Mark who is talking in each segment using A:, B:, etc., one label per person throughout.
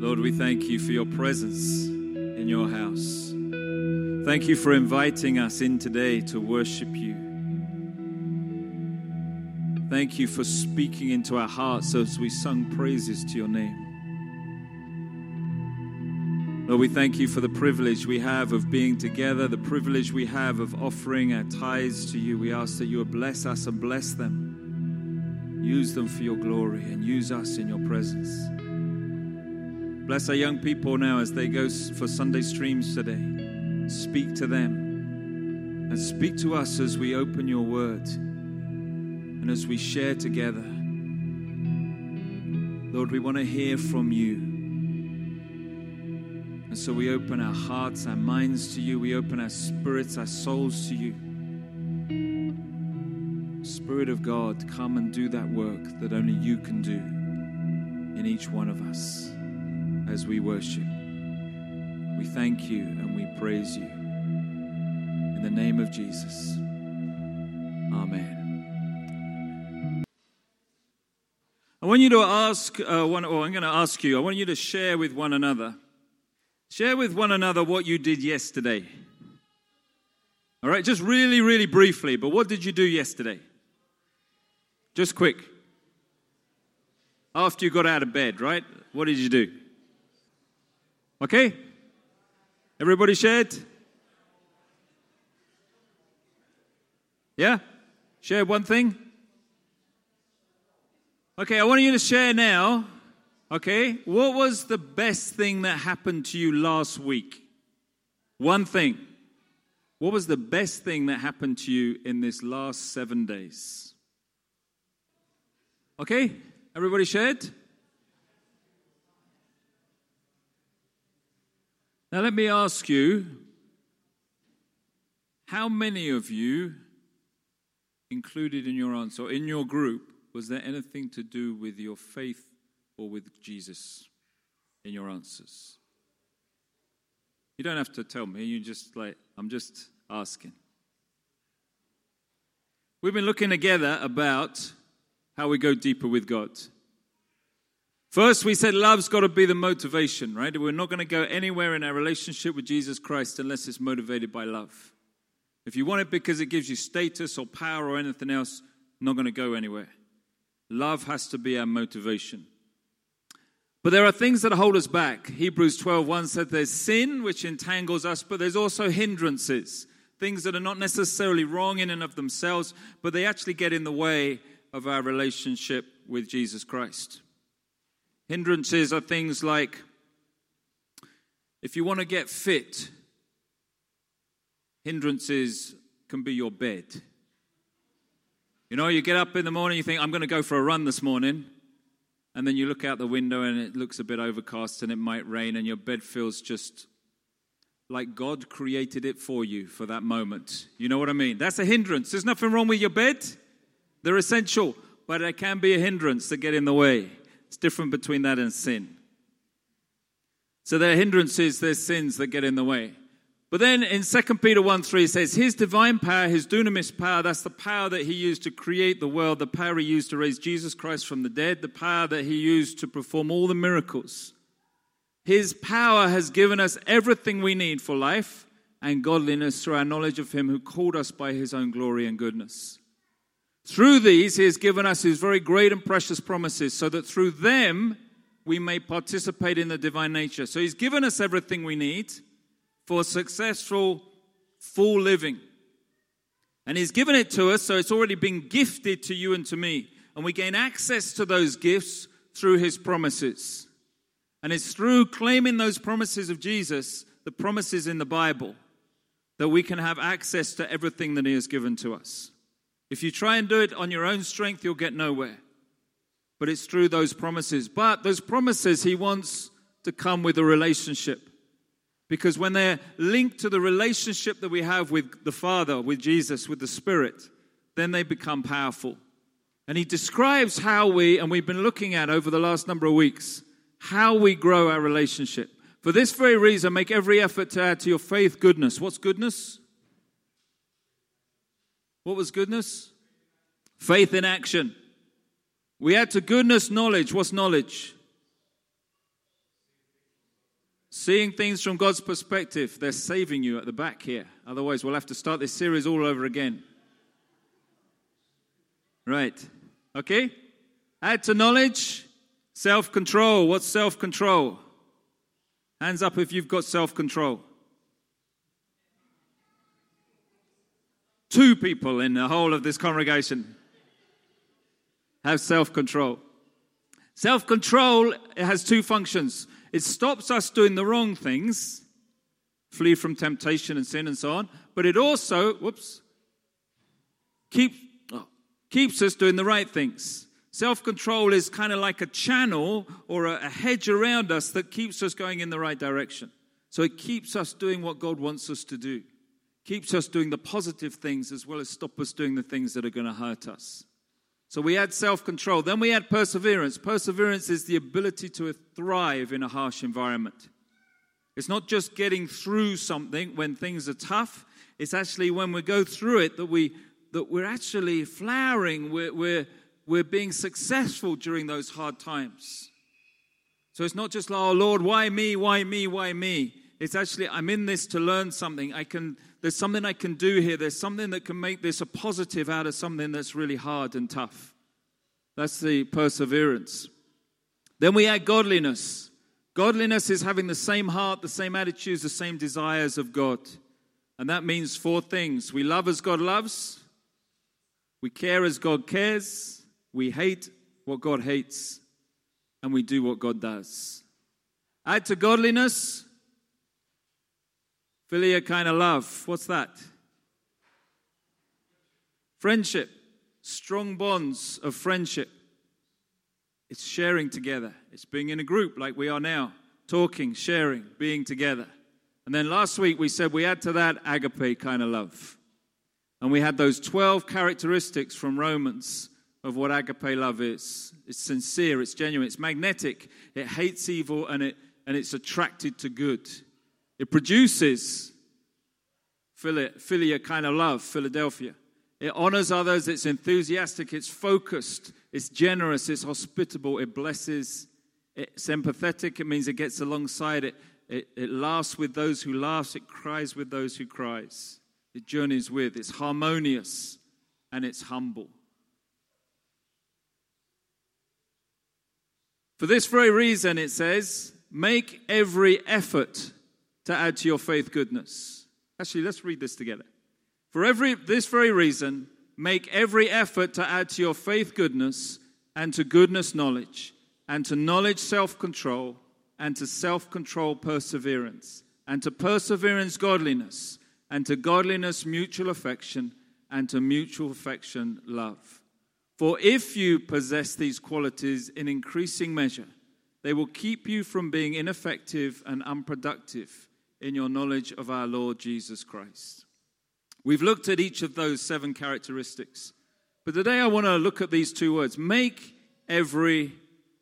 A: Lord, we thank you for your presence in your house. Thank you for inviting us in today to worship you. Thank you for speaking into our hearts as we sung praises to your name. Lord, we thank you for the privilege we have of being together, the privilege we have of offering our tithes to you. We ask that you would bless us and bless them. Use them for your glory and use us in your presence. Bless our young people now as they go for Sunday streams today. Speak to them and speak to us as we open your word and as we share together. Lord, we want to hear from you. And so we open our hearts, our minds to you. We open our spirits, our souls to you. Spirit of God, come and do that work that only you can do in each one of us as we worship. We thank you and we praise you. In the name of Jesus. Amen. I want you to ask, uh, one, or I'm going to ask you, I want you to share with one another Share with one another what you did yesterday. All right, just really, really briefly, but what did you do yesterday? Just quick. After you got out of bed, right? What did you do? Okay? Everybody shared? Yeah? Share one thing? Okay, I want you to share now Okay, what was the best thing that happened to you last week? One thing. What was the best thing that happened to you in this last seven days? Okay, everybody shared? Now, let me ask you how many of you included in your answer, in your group, was there anything to do with your faith or with Jesus in your answers? You don't have to tell me, you just like, I'm just asking. We've been looking together about how we go deeper with God. First, we said love's got to be the motivation, right? We're not going to go anywhere in our relationship with Jesus Christ unless it's motivated by love. If you want it because it gives you status or power or anything else, not going to go anywhere. Love has to be our motivation. But there are things that hold us back. Hebrews 12:1 said there's sin which entangles us, but there's also hindrances, things that are not necessarily wrong in and of themselves, but they actually get in the way of our relationship with Jesus Christ. Hindrances are things like if you want to get fit, hindrances can be your bed. You know, you get up in the morning, you think, I'm going to go for a run this morning and then you look out the window and it looks a bit overcast and it might rain, and your bed feels just like God created it for you for that moment. You know what I mean? That's a hindrance. There's nothing wrong with your bed, they're essential, but it can be a hindrance to get in the way. It's different between that and sin. So there are hindrances, there's sins that get in the way. But then in 2 Peter 1 3 it says, His divine power, His dunamis power, that's the power that He used to create the world, the power He used to raise Jesus Christ from the dead, the power that He used to perform all the miracles. His power has given us everything we need for life and godliness through our knowledge of Him who called us by His own glory and goodness. Through these, He has given us His very great and precious promises, so that through them we may participate in the divine nature. So He's given us everything we need for successful, full living. And He's given it to us, so it's already been gifted to you and to me. And we gain access to those gifts through His promises. And it's through claiming those promises of Jesus, the promises in the Bible, that we can have access to everything that He has given to us. If you try and do it on your own strength, you'll get nowhere. But it's through those promises. But those promises, He wants to come with a relationship. Because when they're linked to the relationship that we have with the Father, with Jesus, with the Spirit, then they become powerful. And he describes how we, and we've been looking at over the last number of weeks, how we grow our relationship. For this very reason, make every effort to add to your faith goodness. What's goodness? What was goodness? Faith in action. We add to goodness knowledge. What's knowledge? Seeing things from God's perspective, they're saving you at the back here. Otherwise, we'll have to start this series all over again. Right. Okay? Add to knowledge, self control. What's self control? Hands up if you've got self control. Two people in the whole of this congregation have self control. Self control has two functions it stops us doing the wrong things, flee from temptation and sin and so on, but it also, whoops, keep, oh, keeps us doing the right things. Self control is kind of like a channel or a, a hedge around us that keeps us going in the right direction. So it keeps us doing what God wants us to do, keeps us doing the positive things as well as stop us doing the things that are going to hurt us. So we add self control. Then we add perseverance. Perseverance is the ability to thrive in a harsh environment. It's not just getting through something when things are tough, it's actually when we go through it that, we, that we're actually flowering, we're, we're, we're being successful during those hard times. So it's not just, oh Lord, why me, why me, why me? It's actually, I'm in this to learn something. I can, there's something I can do here. There's something that can make this a positive out of something that's really hard and tough. That's the perseverance. Then we add godliness. Godliness is having the same heart, the same attitudes, the same desires of God. And that means four things we love as God loves, we care as God cares, we hate what God hates, and we do what God does. Add to godliness Philia kind of love. What's that? Friendship. Strong bonds of friendship. It's sharing together. It's being in a group like we are now, talking, sharing, being together. And then last week we said we add to that agape kind of love. And we had those 12 characteristics from Romans of what agape love is. It's sincere, it's genuine, it's magnetic, it hates evil, and, it, and it's attracted to good. It produces philia kind of love, Philadelphia. It honors others, it's enthusiastic, it's focused, it's generous, it's hospitable, it blesses, it's empathetic, it means it gets alongside it. It, it laughs with those who laugh, it cries with those who cries. It journeys with, it's harmonious, and it's humble. For this very reason, it says, make every effort to add to your faith goodness. Actually, let's read this together. For every, this very reason, make every effort to add to your faith goodness, and to goodness knowledge, and to knowledge self control, and to self control perseverance, and to perseverance godliness, and to godliness mutual affection, and to mutual affection love. For if you possess these qualities in increasing measure, they will keep you from being ineffective and unproductive in your knowledge of our Lord Jesus Christ. We've looked at each of those seven characteristics, but today I want to look at these two words make every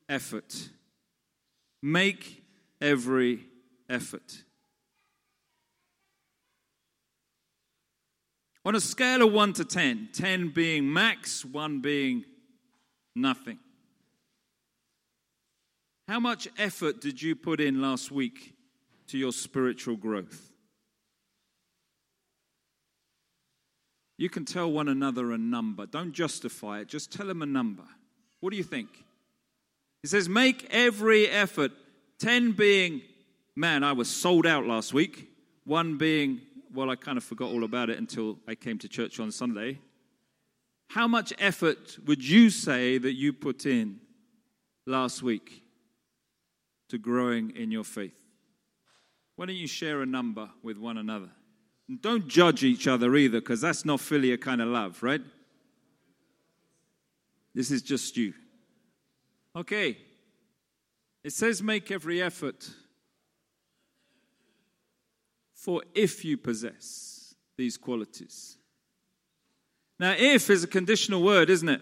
A: effort. Make every effort. On a scale of 1 to 10, 10 being max, 1 being nothing. How much effort did you put in last week to your spiritual growth. You can tell one another a number. Don't justify it, just tell them a number. What do you think? He says, Make every effort. 10 being, man, I was sold out last week. One being, well, I kind of forgot all about it until I came to church on Sunday. How much effort would you say that you put in last week to growing in your faith? Why don't you share a number with one another? And don't judge each other either, because that's not philia kind of love, right? This is just you. Okay. It says, make every effort. For if you possess these qualities. Now, if is a conditional word, isn't it?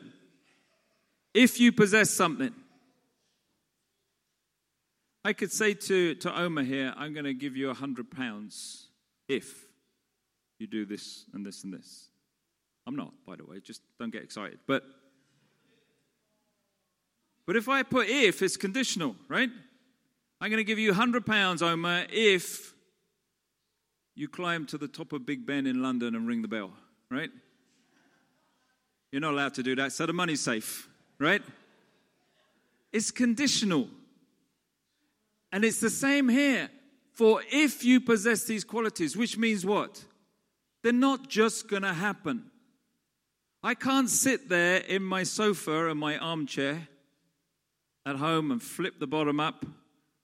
A: If you possess something. I could say to, to Omar here, I'm going to give you a hundred pounds if you do this and this and this. I'm not, by the way, just don't get excited. But but if I put if, it's conditional, right? I'm going to give you 100 pounds, Omar, if you climb to the top of Big Ben in London and ring the bell, right? You're not allowed to do that, so the money's safe, right? It's conditional. And it's the same here. For if you possess these qualities, which means what? They're not just going to happen. I can't sit there in my sofa and my armchair at home and flip the bottom up,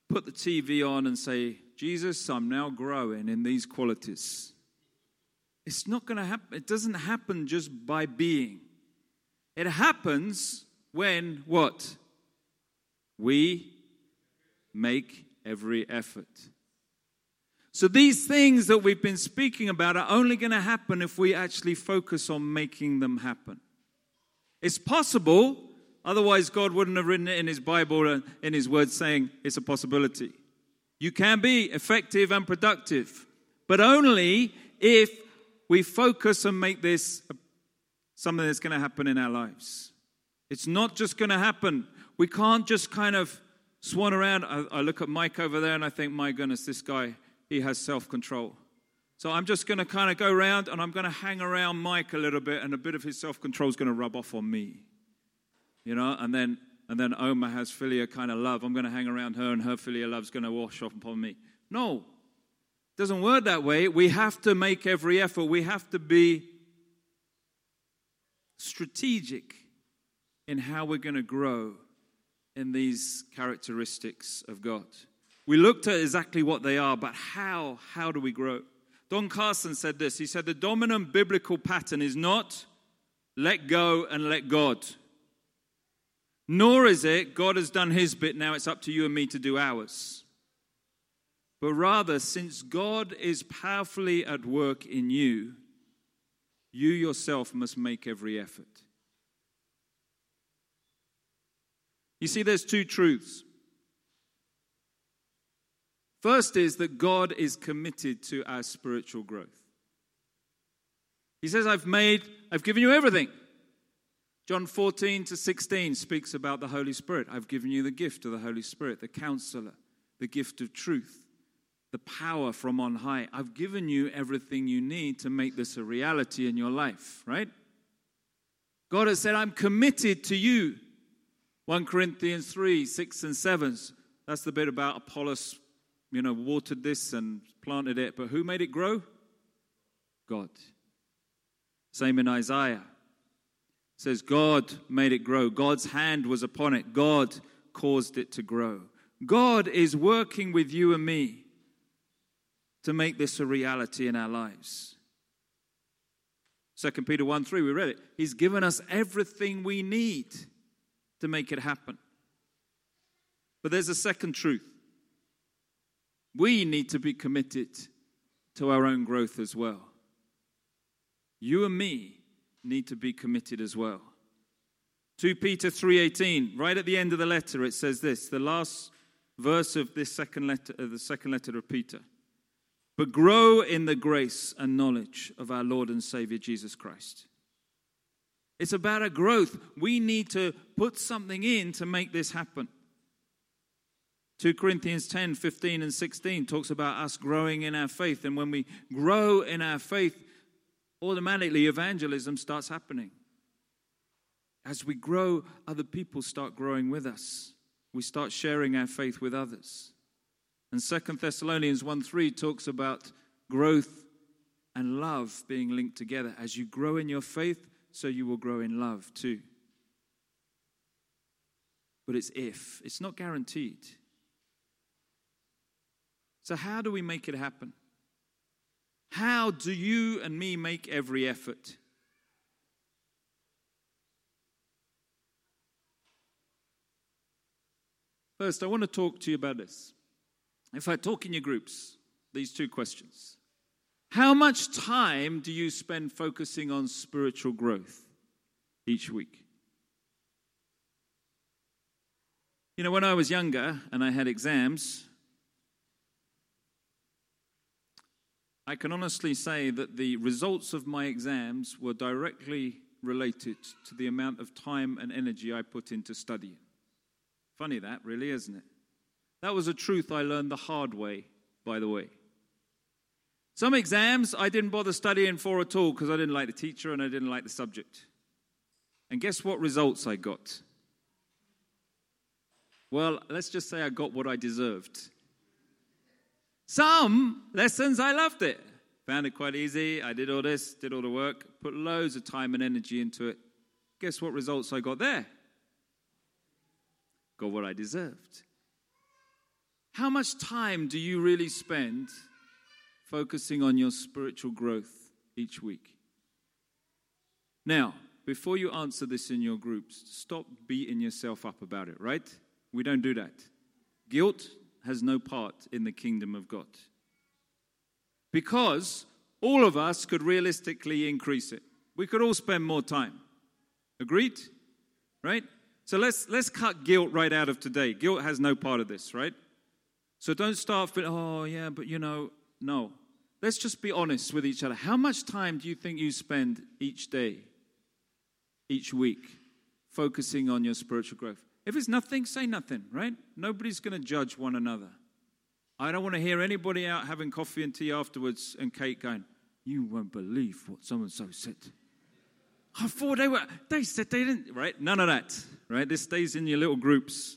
A: put the TV on, and say, Jesus, I'm now growing in these qualities. It's not going to happen. It doesn't happen just by being. It happens when what? We make every effort. So, these things that we've been speaking about are only going to happen if we actually focus on making them happen. It's possible, otherwise, God wouldn't have written it in His Bible in His Word saying it's a possibility. You can be effective and productive, but only if we focus and make this something that's going to happen in our lives. It's not just going to happen. We can't just kind of swan around. I, I look at Mike over there and I think, my goodness, this guy he has self control. So I'm just going to kind of go around and I'm going to hang around Mike a little bit, and a bit of his self control is going to rub off on me. You know, and then and then Oma has filial kind of love. I'm going to hang around her, and her filial love's going to wash off upon me. No, it doesn't work that way. We have to make every effort. We have to be strategic in how we're going to grow in these characteristics of God. We looked at exactly what they are, but how? How do we grow? Don Carson said this. He said the dominant biblical pattern is not let go and let God. Nor is it God has done his bit, now it's up to you and me to do ours. But rather, since God is powerfully at work in you, you yourself must make every effort. You see, there's two truths. First is that God is committed to our spiritual growth. He says, I've made, I've given you everything. John 14 to 16 speaks about the Holy Spirit. I've given you the gift of the Holy Spirit, the counselor, the gift of truth, the power from on high. I've given you everything you need to make this a reality in your life, right? God has said, I'm committed to you. 1 Corinthians 3 6 and 7. That's the bit about Apollos you know, watered this and planted it, but who made it grow? God. Same in Isaiah. It says God made it grow. God's hand was upon it. God caused it to grow. God is working with you and me to make this a reality in our lives. 2 Peter 1 3, we read it. He's given us everything we need to make it happen. But there's a second truth we need to be committed to our own growth as well. You and me need to be committed as well. 2 Peter 3:18 right at the end of the letter it says this the last verse of this second letter of the second letter of Peter but grow in the grace and knowledge of our Lord and Savior Jesus Christ. It's about a growth. We need to put something in to make this happen. 2 Corinthians 10 15 and 16 talks about us growing in our faith. And when we grow in our faith, automatically evangelism starts happening. As we grow, other people start growing with us. We start sharing our faith with others. And Second Thessalonians 1 3 talks about growth and love being linked together. As you grow in your faith, so you will grow in love too. But it's if, it's not guaranteed. So, how do we make it happen? How do you and me make every effort? First, I want to talk to you about this. If I talk in your groups, these two questions. How much time do you spend focusing on spiritual growth each week? You know, when I was younger and I had exams, I can honestly say that the results of my exams were directly related to the amount of time and energy I put into studying. Funny that, really, isn't it? That was a truth I learned the hard way, by the way. Some exams I didn't bother studying for at all because I didn't like the teacher and I didn't like the subject. And guess what results I got? Well, let's just say I got what I deserved. Some lessons I loved it. Found it quite easy. I did all this, did all the work, put loads of time and energy into it. Guess what results I got there? Got what I deserved. How much time do you really spend focusing on your spiritual growth each week? Now, before you answer this in your groups, stop beating yourself up about it, right? We don't do that. Guilt has no part in the kingdom of God. Because all of us could realistically increase it. We could all spend more time. Agreed? Right? So let's let's cut guilt right out of today. Guilt has no part of this, right? So don't start oh yeah, but you know, no. Let's just be honest with each other. How much time do you think you spend each day, each week, focusing on your spiritual growth? If it's nothing, say nothing, right? Nobody's going to judge one another. I don't want to hear anybody out having coffee and tea afterwards and Kate going, You won't believe what so and so said. I thought they were, they said they didn't, right? None of that, right? This stays in your little groups.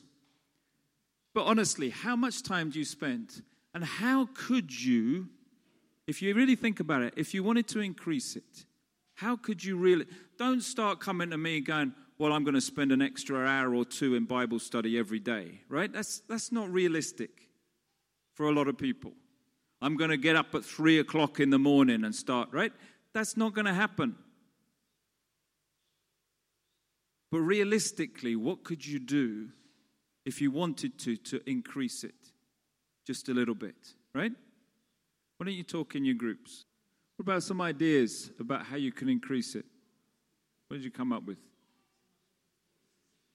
A: But honestly, how much time do you spend? And how could you, if you really think about it, if you wanted to increase it, how could you really? Don't start coming to me going, well, I'm going to spend an extra hour or two in Bible study every day, right? That's, that's not realistic for a lot of people. I'm going to get up at three o'clock in the morning and start, right? That's not going to happen. But realistically, what could you do if you wanted to to increase it just a little bit, right? Why don't you talk in your groups? What about some ideas about how you can increase it? What did you come up with?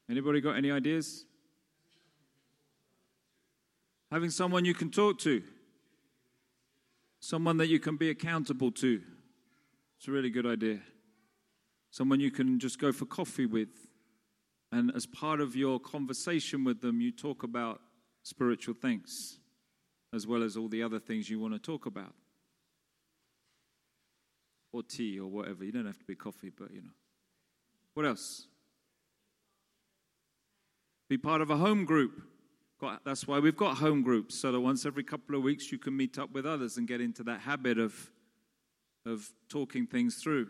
A: Anybody got any ideas? Having someone you can talk to, someone that you can be accountable to. It's a really good idea. Someone you can just go for coffee with. And as part of your conversation with them, you talk about spiritual things as well as all the other things you want to talk about. Or tea or whatever. You don't have to be coffee, but you know. What else? Be part of a home group. That's why we've got home groups, so that once every couple of weeks you can meet up with others and get into that habit of, of talking things through,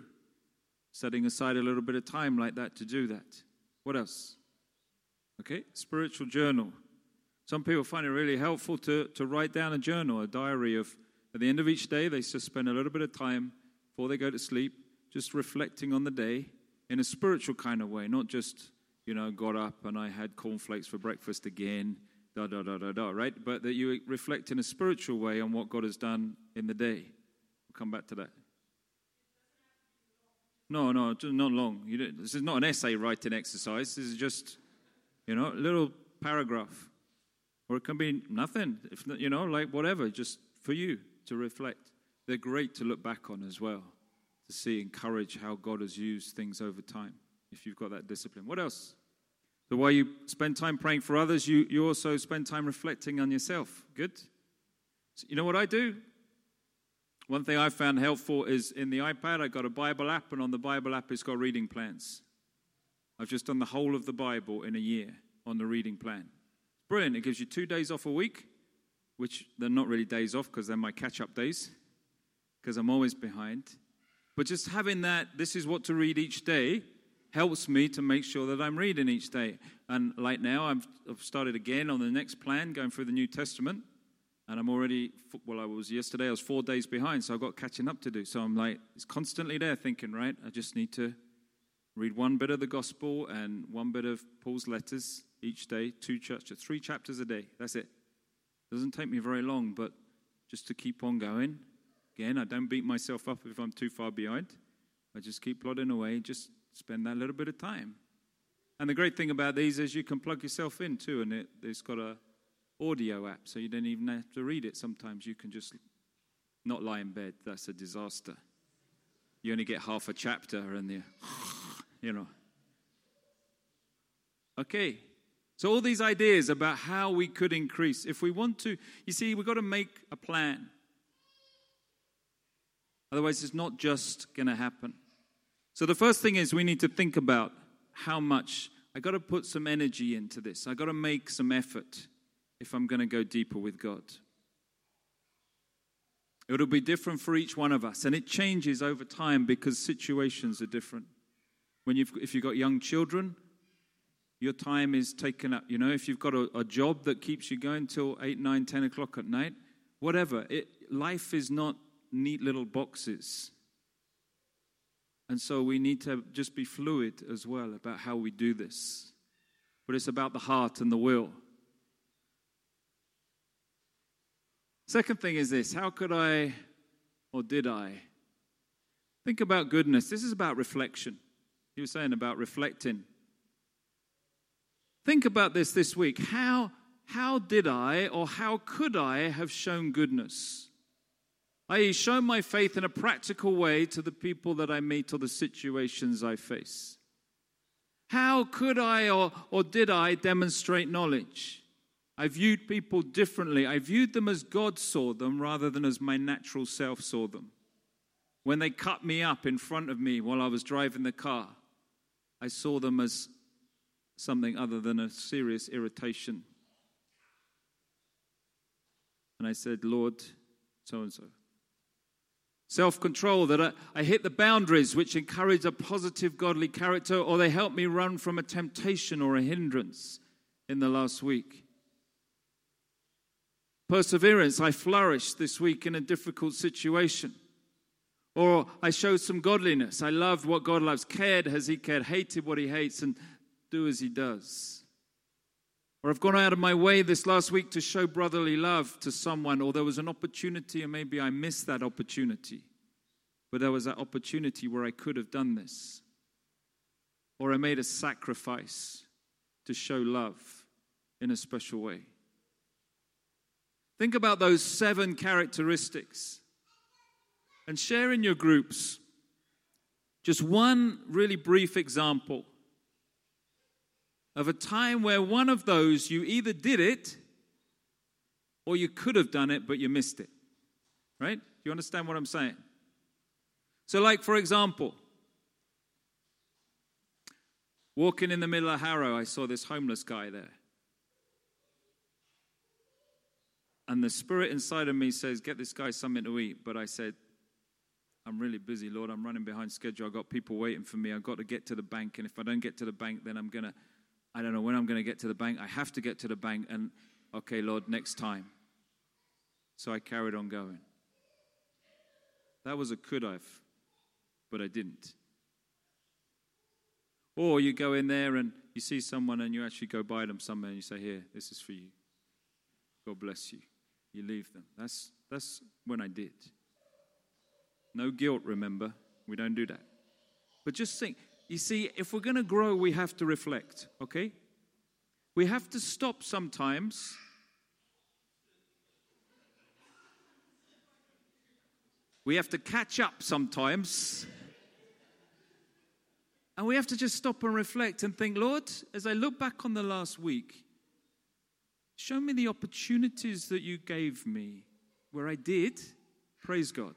A: setting aside a little bit of time like that to do that. What else? Okay, spiritual journal. Some people find it really helpful to, to write down a journal, a diary of, at the end of each day, they just spend a little bit of time before they go to sleep, just reflecting on the day in a spiritual kind of way, not just you know, got up and I had cornflakes for breakfast again, da da da da da, right? But that you reflect in a spiritual way on what God has done in the day. We'll come back to that. No, no, not long. this is not an essay writing exercise. This is just, you know, a little paragraph. Or it can be nothing, if you know, like whatever, just for you to reflect. They're great to look back on as well, to see, encourage how God has used things over time, if you've got that discipline. What else? The way you spend time praying for others, you, you also spend time reflecting on yourself. Good? So you know what I do? One thing I found helpful is in the iPad, I got a Bible app, and on the Bible app, it's got reading plans. I've just done the whole of the Bible in a year on the reading plan. Brilliant. It gives you two days off a week, which they're not really days off because they're my catch up days, because I'm always behind. But just having that, this is what to read each day, helps me to make sure that I'm reading each day. And like now, I've, I've started again on the next plan, going through the New Testament. And I'm already, well, I was yesterday, I was four days behind, so I've got catching up to do. So I'm like, it's constantly there thinking, right, I just need to read one bit of the gospel and one bit of Paul's letters each day, two chapters, three chapters a day. That's it. Doesn't take me very long, but just to keep on going. Again, I don't beat myself up if I'm too far behind. I just keep plodding away, just spend that little bit of time. And the great thing about these is you can plug yourself in too, and it, it's got a audio app, so you don't even have to read it. Sometimes you can just not lie in bed. That's a disaster. You only get half a chapter, and you, you know. Okay, So, all these ideas about how we could increase, if we want to, you see, we've got to make a plan. Otherwise, it's not just going to happen. So, the first thing is we need to think about how much I've got to put some energy into this. I've got to make some effort if I'm going to go deeper with God. It'll be different for each one of us, and it changes over time because situations are different. When you've, if you've got young children, your time is taken up. You know, if you've got a, a job that keeps you going till 8, 9, 10 o'clock at night, whatever. It, life is not neat little boxes. And so we need to just be fluid as well about how we do this. But it's about the heart and the will. Second thing is this how could I, or did I, think about goodness? This is about reflection. He was saying about reflecting. Think about this this week. How, how did I or how could I have shown goodness? I show my faith in a practical way to the people that I meet or the situations I face. How could I or, or did I demonstrate knowledge? I viewed people differently. I viewed them as God saw them rather than as my natural self saw them. When they cut me up in front of me while I was driving the car, I saw them as something other than a serious irritation. And I said, Lord, so and so. Self control, that I, I hit the boundaries which encourage a positive godly character, or they help me run from a temptation or a hindrance in the last week. Perseverance, I flourished this week in a difficult situation. Or I showed some godliness. I loved what God loves, cared as He cared, hated what He hates, and do as he does. Or I've gone out of my way this last week to show brotherly love to someone, or there was an opportunity, and maybe I missed that opportunity. But there was that opportunity where I could have done this. Or I made a sacrifice to show love in a special way. Think about those seven characteristics and share in your groups just one really brief example of a time where one of those you either did it or you could have done it, but you missed it. Right? You understand what I'm saying? So, like, for example, walking in the middle of Harrow, I saw this homeless guy there. And the spirit inside of me says, Get this guy something to eat. But I said, I'm really busy, Lord. I'm running behind schedule. I've got people waiting for me. I've got to get to the bank. And if I don't get to the bank, then I'm going to I don't know when I'm going to get to the bank. I have to get to the bank. And okay, Lord, next time. So I carried on going. That was a could have, but I didn't. Or you go in there and you see someone and you actually go buy them somewhere and you say, Here, this is for you. God bless you. You leave them. That's, that's when I did. No guilt, remember. We don't do that. But just think you see, if we're going to grow, we have to reflect, okay? We have to stop sometimes. We have to catch up sometimes. And we have to just stop and reflect and think, Lord, as I look back on the last week, show me the opportunities that you gave me where I did, praise God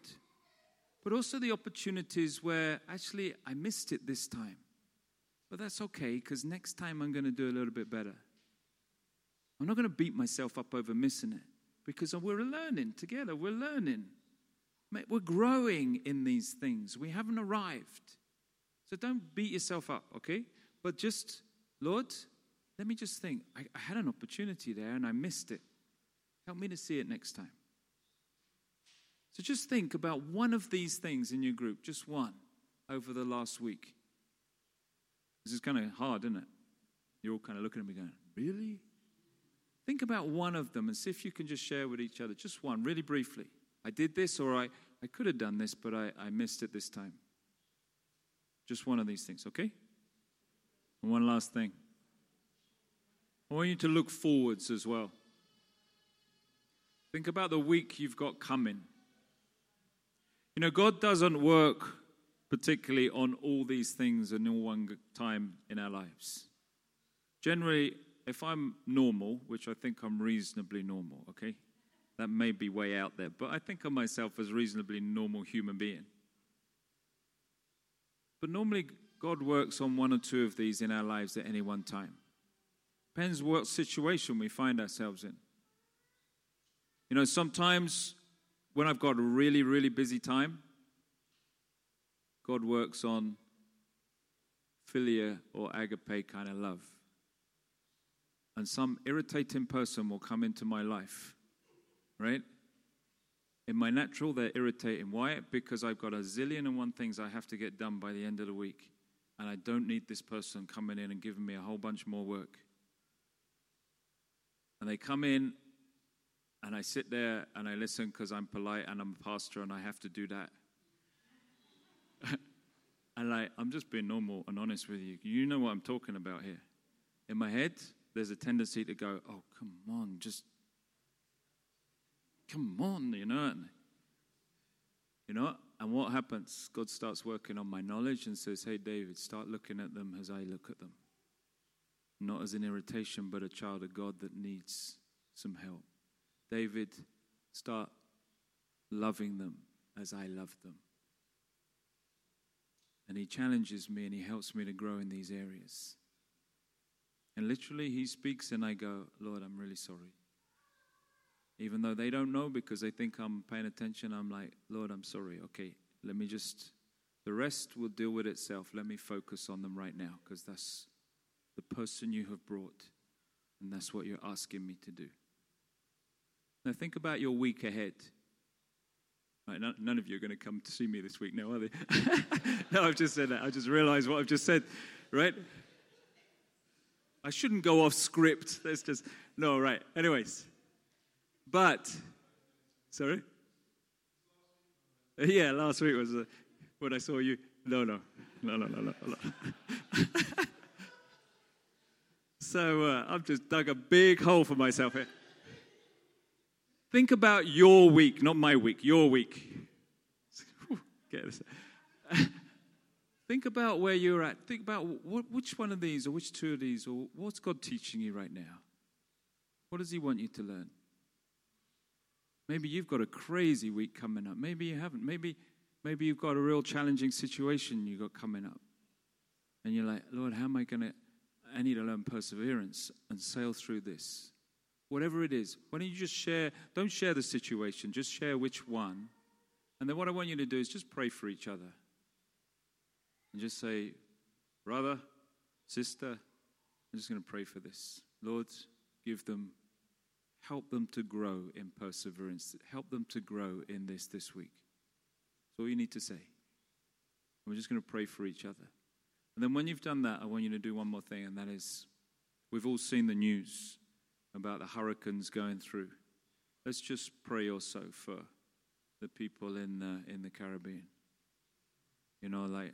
A: but also the opportunities where actually I missed it this time. But that's okay because next time I'm going to do a little bit better. I'm not going to beat myself up over missing it because we're learning together. We're learning. We're growing in these things. We haven't arrived. So don't beat yourself up, okay? But just, Lord, let me just think. I, I had an opportunity there and I missed it. Help me to see it next time. So just think about one of these things in your group, just one, over the last week. This is kind of hard, isn't it? You're all kind of looking at me going, Really? Think about one of them and see if you can just share with each other, just one, really briefly. I did this, or I, I could have done this, but I, I missed it this time. Just one of these things, okay? And one last thing. I want you to look forwards as well. Think about the week you've got coming. You know, God doesn't work particularly on all these things in all one time in our lives. Generally, if I'm normal, which I think I'm reasonably normal, okay? That may be way out there, but I think of myself as reasonably normal human being. But normally, God works on one or two of these in our lives at any one time. Depends what situation we find ourselves in. You know, sometimes when I've got a really, really busy time, God works on philia or agape kind of love. And some irritating person will come into my life, right? In my natural, they're irritating. Why? Because I've got a zillion and one things I have to get done by the end of the week. And I don't need this person coming in and giving me a whole bunch more work. And they come in and I sit there and I listen because I'm polite and I'm a pastor and I have to do that. and like, I'm just being normal and honest with you. You know what I'm talking about here. In my head, there's a tendency to go, oh, come on, just come on, you know. You know, and what happens? God starts working on my knowledge and says, hey, David, start looking at them as I look at them not as an irritation, but a child of God that needs some help. David, start loving them as I love them. And he challenges me and he helps me to grow in these areas. And literally, he speaks, and I go, Lord, I'm really sorry. Even though they don't know because they think I'm paying attention, I'm like, Lord, I'm sorry. Okay, let me just, the rest will deal with itself. Let me focus on them right now because that's the person you have brought. And that's what you're asking me to do. Now, think about your week ahead. Right, none of you are going to come to see me this week now, are they? no, I've just said that. I just realized what I've just said, right? I shouldn't go off script. That's just, no, right. Anyways, but, sorry? Yeah, last week was uh, when I saw you. No, no, no, no, no, no. no. So uh, I've just dug a big hole for myself here. Think about your week, not my week, your week. Get this. Think about where you're at. Think about what, which one of these or which two of these or what's God teaching you right now? What does He want you to learn? Maybe you've got a crazy week coming up. Maybe you haven't. Maybe, maybe you've got a real challenging situation you've got coming up. And you're like, Lord, how am I going to I need to learn perseverance and sail through this. Whatever it is, why don't you just share? Don't share the situation, just share which one. And then what I want you to do is just pray for each other. And just say, brother, sister, I'm just going to pray for this. Lord, give them, help them to grow in perseverance. Help them to grow in this this week. That's all you need to say. We're just going to pray for each other. And then when you've done that, I want you to do one more thing, and that is we've all seen the news about the hurricanes going through. Let's just pray also for the people in the, in the Caribbean. You know, like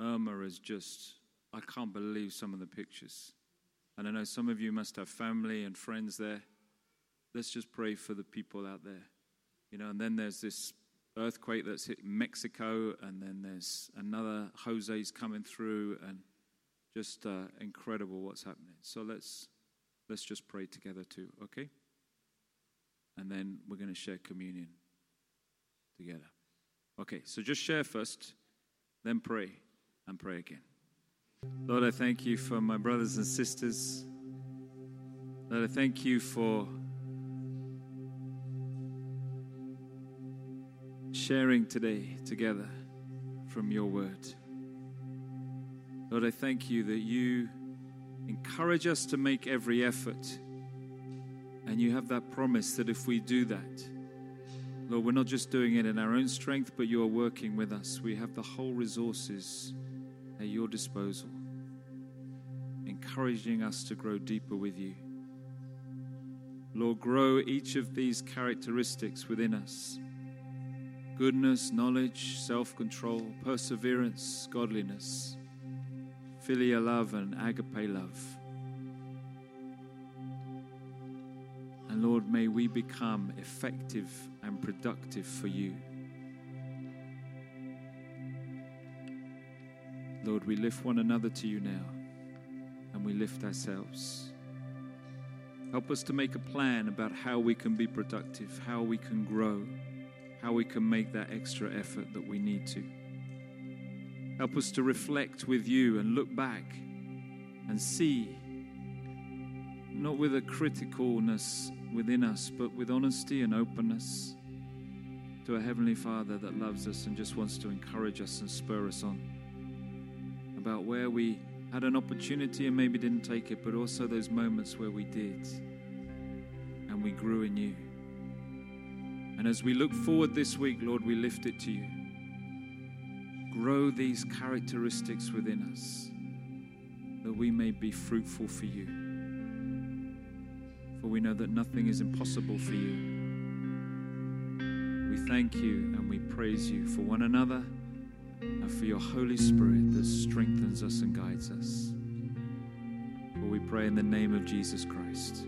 A: Irma is just, I can't believe some of the pictures. And I know some of you must have family and friends there. Let's just pray for the people out there. You know, and then there's this earthquake that's hit Mexico, and then there's another Jose's coming through, and just uh, incredible what's happening. So let's let's just pray together too, okay? And then we're going to share communion together. Okay, so just share first, then pray, and pray again. Lord, I thank you for my brothers and sisters. Lord, I thank you for sharing today together from your word. Lord, I thank you that you encourage us to make every effort. And you have that promise that if we do that, Lord, we're not just doing it in our own strength, but you are working with us. We have the whole resources at your disposal, encouraging us to grow deeper with you. Lord, grow each of these characteristics within us goodness, knowledge, self control, perseverance, godliness, filial love, and agape love. And Lord, may we become effective and productive for you. Lord, we lift one another to you now, and we lift ourselves. Help us to make a plan about how we can be productive, how we can grow, how we can make that extra effort that we need to. Help us to reflect with you and look back and see, not with a criticalness within us, but with honesty and openness to a Heavenly Father that loves us and just wants to encourage us and spur us on about where we had an opportunity and maybe didn't take it, but also those moments where we did and we grew in you. And as we look forward this week, Lord, we lift it to you. Grow these characteristics within us that we may be fruitful for you. For we know that nothing is impossible for you. We thank you and we praise you for one another and for your Holy Spirit that strengthens us and guides us. For we pray in the name of Jesus Christ.